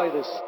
play this